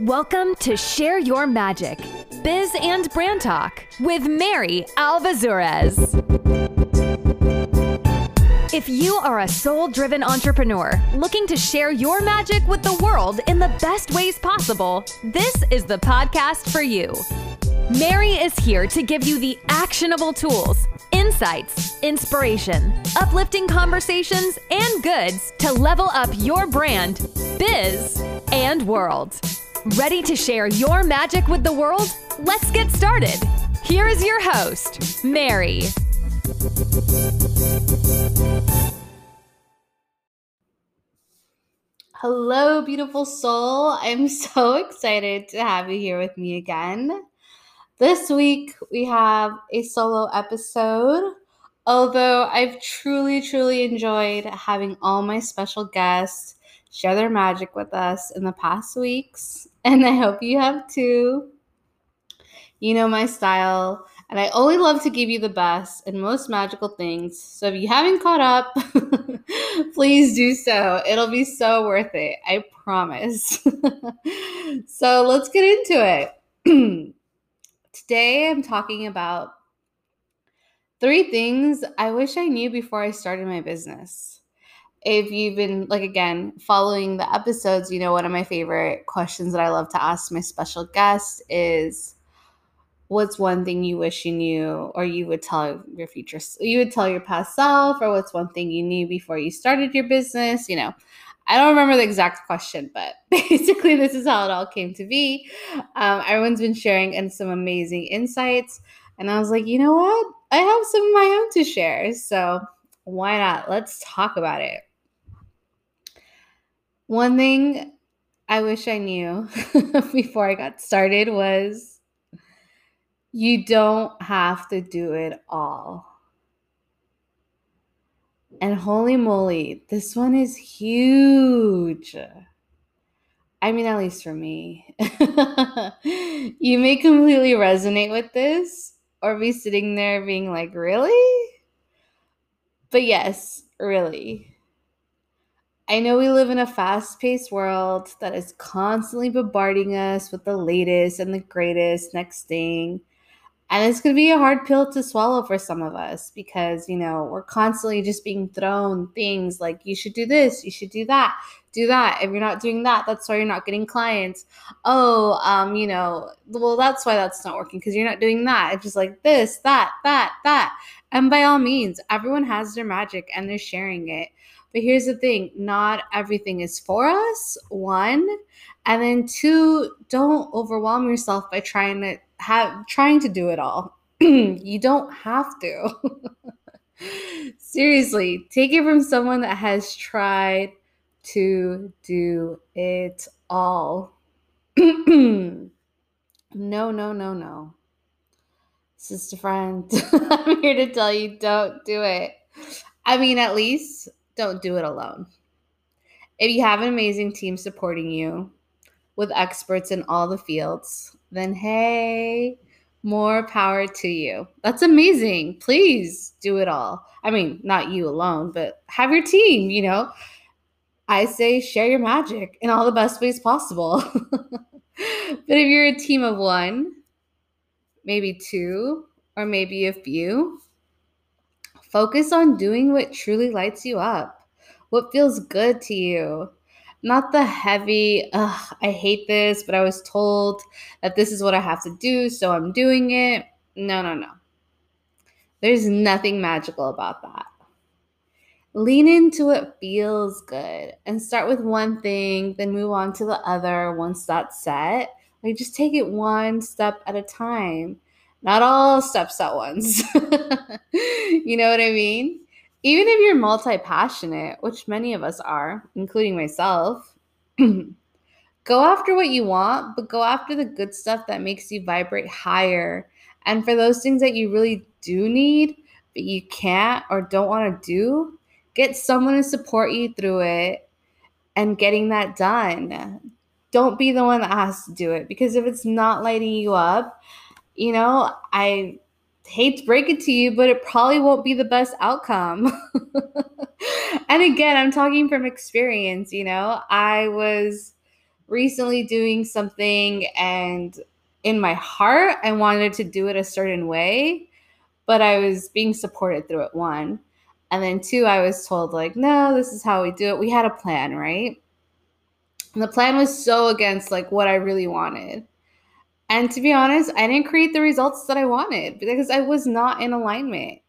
Welcome to Share Your Magic, Biz and Brand Talk with Mary Alvazurez. If you are a soul driven entrepreneur looking to share your magic with the world in the best ways possible, this is the podcast for you. Mary is here to give you the actionable tools, insights, inspiration, uplifting conversations, and goods to level up your brand, biz, and world. Ready to share your magic with the world? Let's get started. Here is your host, Mary. Hello, beautiful soul. I'm so excited to have you here with me again. This week we have a solo episode. Although I've truly, truly enjoyed having all my special guests share their magic with us in the past weeks, and I hope you have too. You know my style, and I only love to give you the best and most magical things. So if you haven't caught up, please do so. It'll be so worth it. I promise. so let's get into it. Today, I'm talking about three things I wish I knew before I started my business. If you've been, like, again, following the episodes, you know, one of my favorite questions that I love to ask my special guests is what's one thing you wish you knew or you would tell your future you would tell your past self or what's one thing you knew before you started your business you know I don't remember the exact question, but basically, this is how it all came to be. Um, everyone's been sharing and some amazing insights. And I was like, you know what? I have some of my own to share. So why not? Let's talk about it. One thing I wish I knew before I got started was you don't have to do it all. And holy moly, this one is huge. I mean, at least for me. you may completely resonate with this or be sitting there being like, really? But yes, really. I know we live in a fast paced world that is constantly bombarding us with the latest and the greatest next thing. And it's going to be a hard pill to swallow for some of us because, you know, we're constantly just being thrown things like you should do this, you should do that, do that. If you're not doing that, that's why you're not getting clients. Oh, um, you know, well, that's why that's not working because you're not doing that. It's just like this, that, that, that. And by all means, everyone has their magic and they're sharing it. But here's the thing not everything is for us, one. And then two, don't overwhelm yourself by trying to have trying to do it all. you don't have to. Seriously, take it from someone that has tried to do it all. no, no, no, no. Sister friend, I'm here to tell you don't do it. I mean, at least don't do it alone. If you have an amazing team supporting you with experts in all the fields, then hey, more power to you. That's amazing. Please do it all. I mean, not you alone, but have your team, you know. I say share your magic in all the best ways possible. but if you're a team of one, maybe two, or maybe a few, focus on doing what truly lights you up, what feels good to you not the heavy, Ugh, I hate this, but I was told that this is what I have to do, so I'm doing it. No, no, no. There's nothing magical about that. Lean into what feels good and start with one thing, then move on to the other once that's set. Like just take it one step at a time, not all steps at once. you know what I mean? even if you're multi passionate, which many of us are, including myself, go after what you want, but go after the good stuff that makes you vibrate higher. And for those things that you really do need, but you can't or don't want to do, get someone to support you through it and getting that done. Don't be the one that has to do it because if it's not lighting you up, you know, I hate to break it to you, but it probably won't be the best outcome. and again, I'm talking from experience, you know, I was recently doing something and in my heart I wanted to do it a certain way, but I was being supported through it one. And then two, I was told like, no, this is how we do it. We had a plan, right? And the plan was so against like what I really wanted. And to be honest, I didn't create the results that I wanted because I was not in alignment.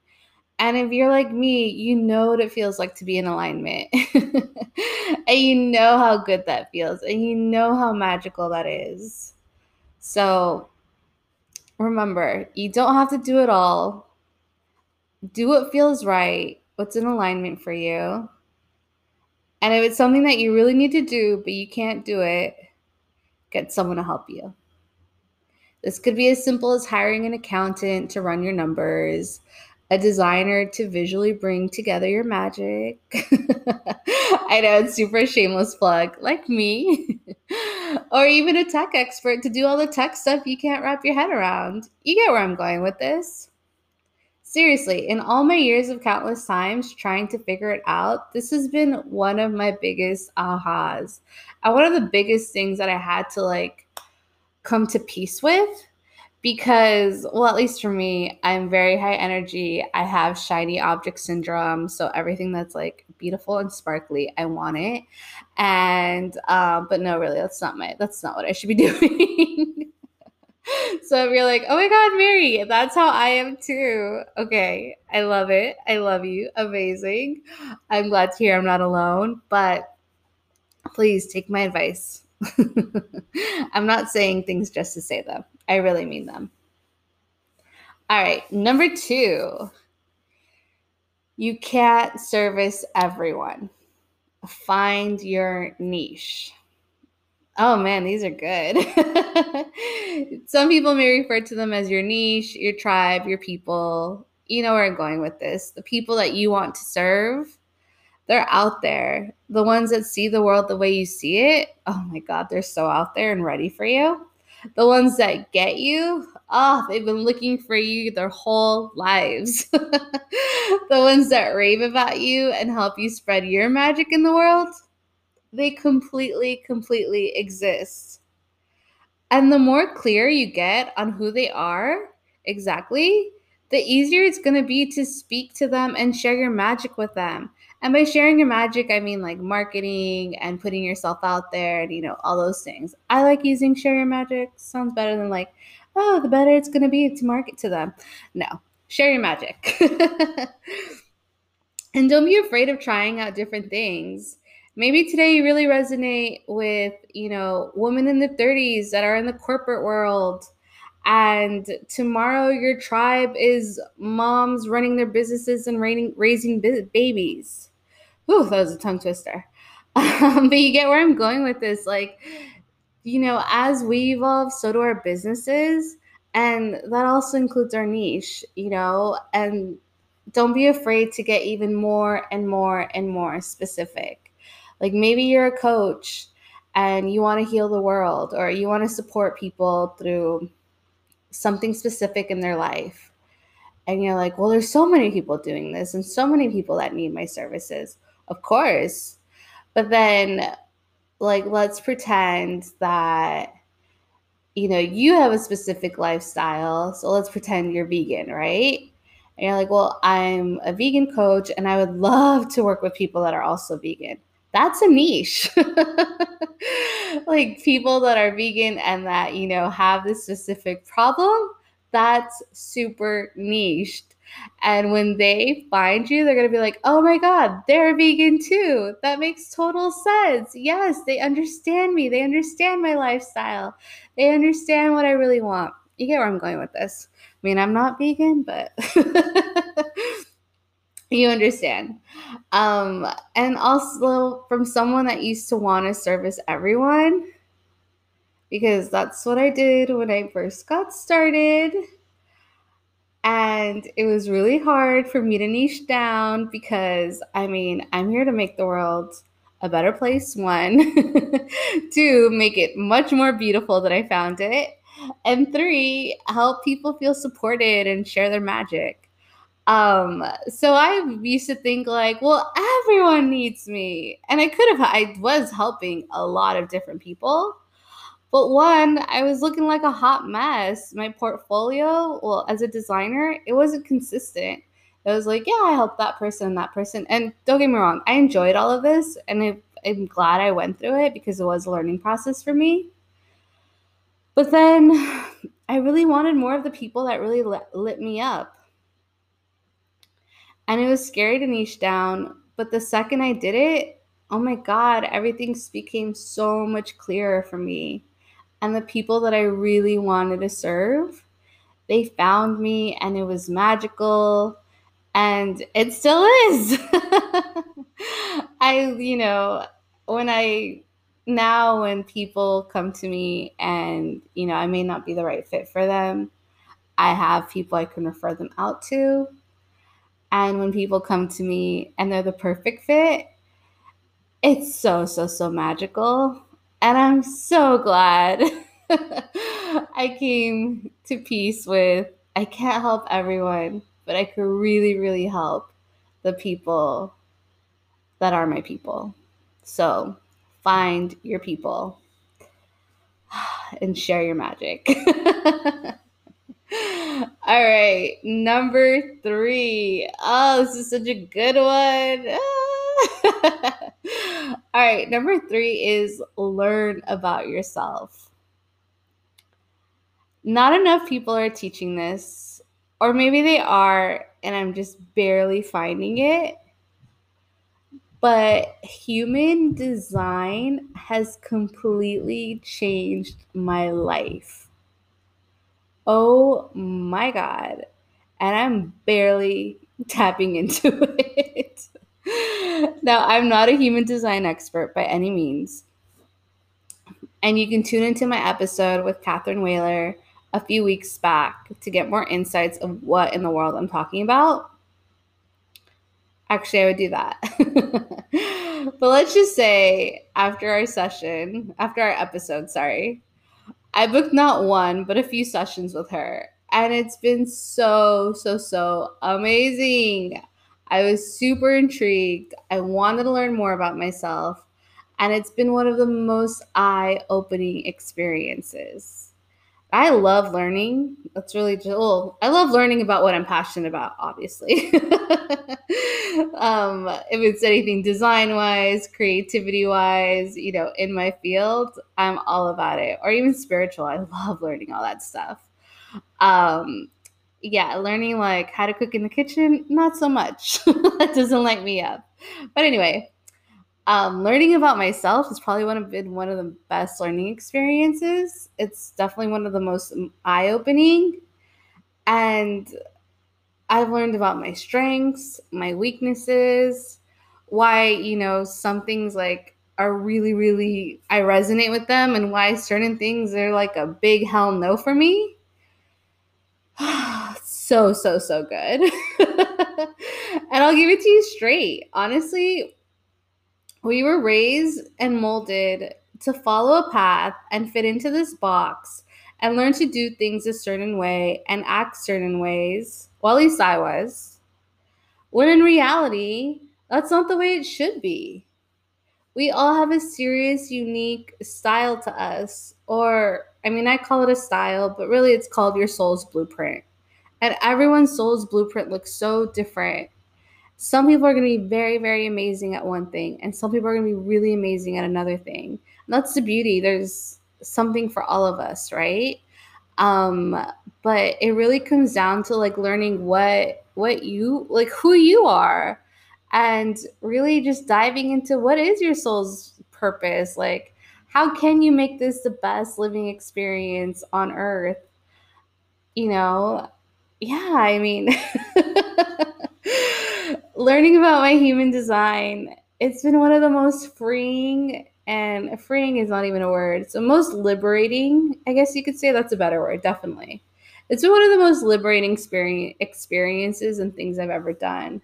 And if you're like me, you know what it feels like to be in alignment. and you know how good that feels. And you know how magical that is. So remember, you don't have to do it all. Do what feels right, what's in alignment for you. And if it's something that you really need to do, but you can't do it, get someone to help you. This could be as simple as hiring an accountant to run your numbers, a designer to visually bring together your magic. I know it's super shameless plug, like me. or even a tech expert to do all the tech stuff you can't wrap your head around. You get where I'm going with this. Seriously, in all my years of countless times trying to figure it out, this has been one of my biggest ahas. And one of the biggest things that I had to like come to peace with because well at least for me i'm very high energy. I have shiny object syndrome. So everything that's like beautiful and sparkly i want it. And um but no really that's not my that's not what i should be doing. So if you're like oh my god mary that's how i am too. Okay i love it. I love you. Amazing. I'm glad to hear i'm not alone but please take my advice i'm not saying things just to say them I really mean them. All right, number two, you can't service everyone. Find your niche. Oh man, these are good. Some people may refer to them as your niche, your tribe, your people. You know where I'm going with this. The people that you want to serve, they're out there. The ones that see the world the way you see it, oh my God, they're so out there and ready for you. The ones that get you, oh, they've been looking for you their whole lives. the ones that rave about you and help you spread your magic in the world, they completely, completely exist. And the more clear you get on who they are exactly, the easier it's going to be to speak to them and share your magic with them. And by sharing your magic, I mean like marketing and putting yourself out there and, you know, all those things. I like using share your magic. Sounds better than like, oh, the better it's going to be to market to them. No, share your magic. and don't be afraid of trying out different things. Maybe today you really resonate with, you know, women in the 30s that are in the corporate world. And tomorrow your tribe is moms running their businesses and raising, raising babies Ooh, that was a tongue twister. Um, but you get where I'm going with this. Like, you know, as we evolve, so do our businesses. And that also includes our niche, you know, and don't be afraid to get even more and more and more specific. Like maybe you're a coach and you want to heal the world or you want to support people through something specific in their life. And you're like, well, there's so many people doing this and so many people that need my services of course. But then, like, let's pretend that, you know, you have a specific lifestyle. So let's pretend you're vegan, right? And you're like, well, I'm a vegan coach and I would love to work with people that are also vegan. That's a niche. like people that are vegan and that, you know, have this specific problem, that's super niche. And when they find you, they're going to be like, oh my God, they're vegan too. That makes total sense. Yes, they understand me. They understand my lifestyle. They understand what I really want. You get where I'm going with this. I mean, I'm not vegan, but you understand. Um, and also from someone that used to want to service everyone, because that's what I did when I first got started. And it was really hard for me to niche down because I mean, I'm here to make the world a better place, one, two, make it much more beautiful than I found it, and three, help people feel supported and share their magic. Um, so I used to think like, well, everyone needs me. And I could have I was helping a lot of different people. But one, I was looking like a hot mess. My portfolio, well, as a designer, it wasn't consistent. It was like, yeah, I helped that person and that person. And don't get me wrong, I enjoyed all of this and I, I'm glad I went through it because it was a learning process for me. But then I really wanted more of the people that really lit, lit me up. And it was scary to niche down. But the second I did it, oh my God, everything became so much clearer for me. And the people that I really wanted to serve, they found me and it was magical. And it still is. I, you know, when I now when people come to me and you know i may not be the right fit for them i have people i can refer them out to and when people come to me and they're the perfect fit it's so so so magical and i'm so glad i came to peace with i can't help everyone but i could really really help the people that are my people so find your people and share your magic. All right, number three. Oh, this is such a good one. All right, number three is learn about yourself. Not enough people are teaching this, or maybe they are, and I'm just barely finding it but human design has completely changed my life. Oh my God. And I'm barely tapping into it. now, I'm not a human design expert by any means. And you can tune into my episode with Catherine Whaler a few weeks back to get more insights of what in the world I'm talking about. Actually, I would do that. but let's just say after our session, after our episode, sorry, I booked not one, but a few sessions with her. And it's been so, so, so amazing. I was super intrigued. I wanted to learn more about myself. And it's been one of the most eye opening experiences. I love learning. That's really cool. I love learning about what I'm passionate about, obviously. um, if it's anything design wise, creativity wise, you know, in my field, I'm all about it. Or even spiritual. I love learning all that stuff. Um, yeah, learning like how to cook in the kitchen, not so much. that doesn't light me up. But anyway, um, learning about myself has probably one of been one of the best learning experiences. It's definitely one of the most eye opening, and I've learned about my strengths, my weaknesses, why you know some things like are really really I resonate with them, and why certain things are like a big hell no for me. so so so good, and I'll give it to you straight. Honestly, we were raised and molded to follow a path and fit into this box and learn to do things a certain way and act certain ways. Well, at least I was. When in reality, that's not the way it should be. We all have a serious, unique style to us. Or, I mean, I call it a style, but really it's called your soul's blueprint. And everyone's soul's blueprint looks so different some people are going to be very, very amazing at one thing, and some people are going to be really amazing at another thing. And that's the beauty. There's something for all of us, right? Um, but it really comes down to like learning what what you like who you are and really just diving into what is your soul's purpose like how can you make this the best living experience on earth you know yeah i mean learning about my human design, it's been one of the most freeing and freeing is not even a word. So most liberating, I guess you could say that's a better word, definitely. It's been one of the most liberating experience, experiences and things I've ever done.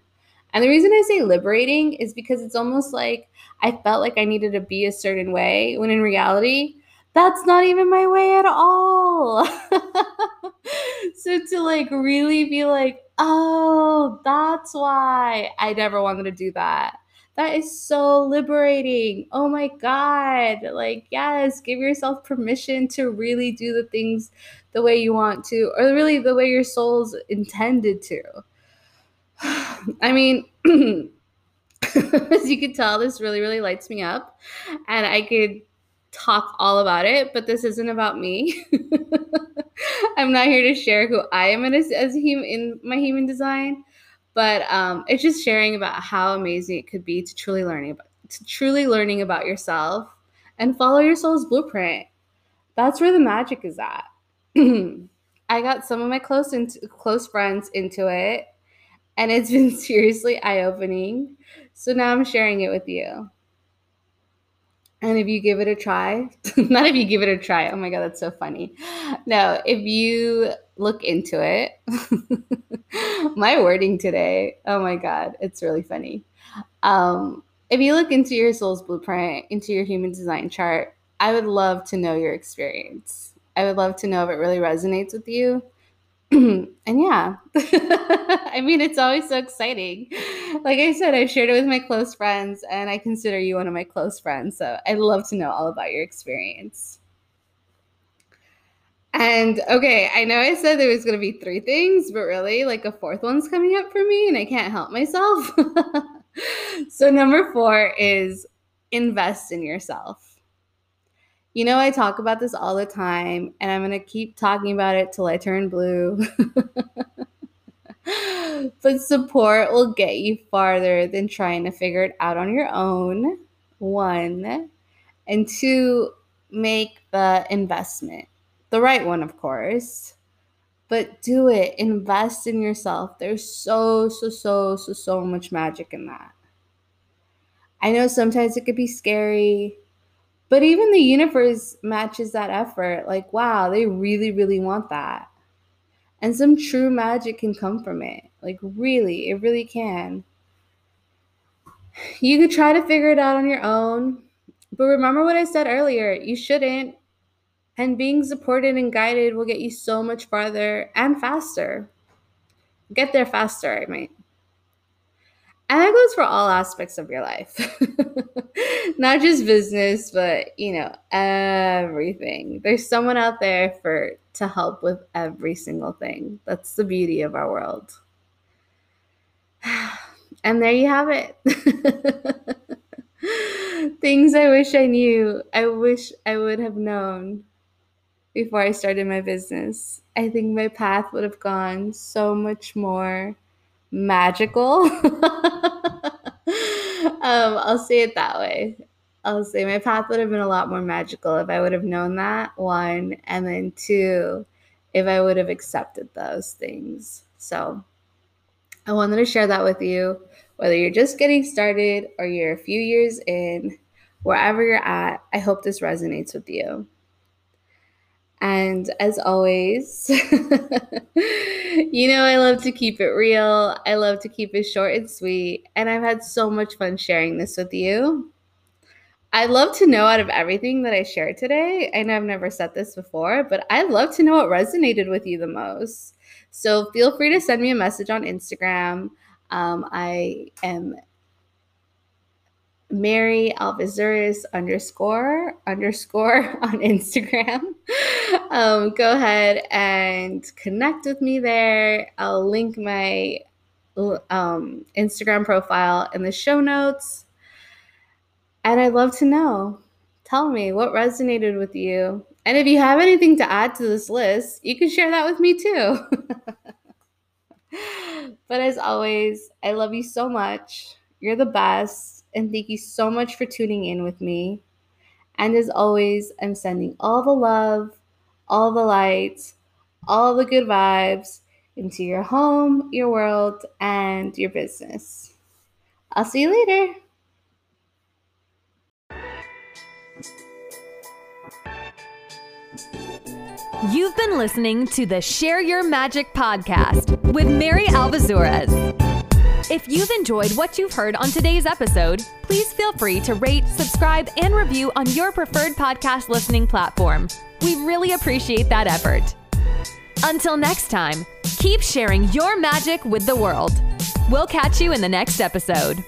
And the reason I say liberating is because it's almost like I felt like I needed to be a certain way when in reality, that's not even my way at all. so to like really be like, oh, that's why I never wanted to do that. That is so liberating. Oh my God. Like, yes, give yourself permission to really do the things the way you want to, or really the way your soul's intended to. I mean, as you can tell, this really, really lights me up. And I could talk all about it, but this isn't about me. I'm not here to share who I am as, as human in my human design, but um, it's just sharing about how amazing it could be to truly learning about to truly learning about yourself and follow your soul's blueprint. That's where the magic is at. I got some of my close into, close friends into it, and it's been seriously eye opening. So now I'm sharing it with you. And if you give it a try, not if you give it a try, oh my God, that's so funny. No, if you look into it, my wording today, oh my God, it's really funny. Um, if you look into your soul's blueprint, into your human design chart, I would love to know your experience. I would love to know if it really resonates with you. and yeah, I mean, it's always so exciting. Like I said, I've shared it with my close friends, and I consider you one of my close friends. So I'd love to know all about your experience. And okay, I know I said there was going to be three things, but really, like a fourth one's coming up for me, and I can't help myself. so, number four is invest in yourself. You know, I talk about this all the time, and I'm going to keep talking about it till I turn blue. but support will get you farther than trying to figure it out on your own. One. And two, make the investment. The right one, of course. But do it. Invest in yourself. There's so, so, so, so, so much magic in that. I know sometimes it could be scary but even the universe matches that effort. Like, wow, they really, really want that. And some true magic can come from it. Like, really, it really can. You could try to figure it out on your own. But remember what I said earlier you shouldn't. And being supported and guided will get you so much farther and faster. Get there faster, I mean. And that goes for all aspects of your life, not just business, but you know, everything. There's someone out there for to help with every single thing. That's the beauty of our world. And there you have it. Things I wish I knew, I wish I would have known before I started my business. I think my path would have gone so much more magical. um, I'll say it that way. I'll say my path would have been a lot more magical if I would have known that, one, and then two, if I would have accepted those things. So I wanted to share that with you, whether you're just getting started or you're a few years in, wherever you're at, I hope this resonates with you. And as always, you know, I love to keep it real. I love to keep it short and sweet. And I've had so much fun sharing this with you. I'd love to know out of everything that I shared today. I know I've never said this before, but I'd love to know what resonated with you the most. So feel free to send me a message on Instagram. Um, I am Mary Alvazuris underscore underscore on Instagram. Um, go ahead and connect with me there. I'll link my um, Instagram profile in the show notes. And I'd love to know. Tell me what resonated with you. And if you have anything to add to this list, you can share that with me too. but as always, I love you so much. You're the best and thank you so much for tuning in with me. And as always, I'm sending all the love, all the light, all the good vibes into your home, your world, and your business. I'll see you later. You've been listening to the Share Your Magic podcast with Mary Alvazuras. If you've enjoyed what you've heard on today's episode, please feel free to rate, subscribe, and review on your preferred podcast listening platform. We really appreciate that effort. Until next time, keep sharing your magic with the world. We'll catch you in the next episode.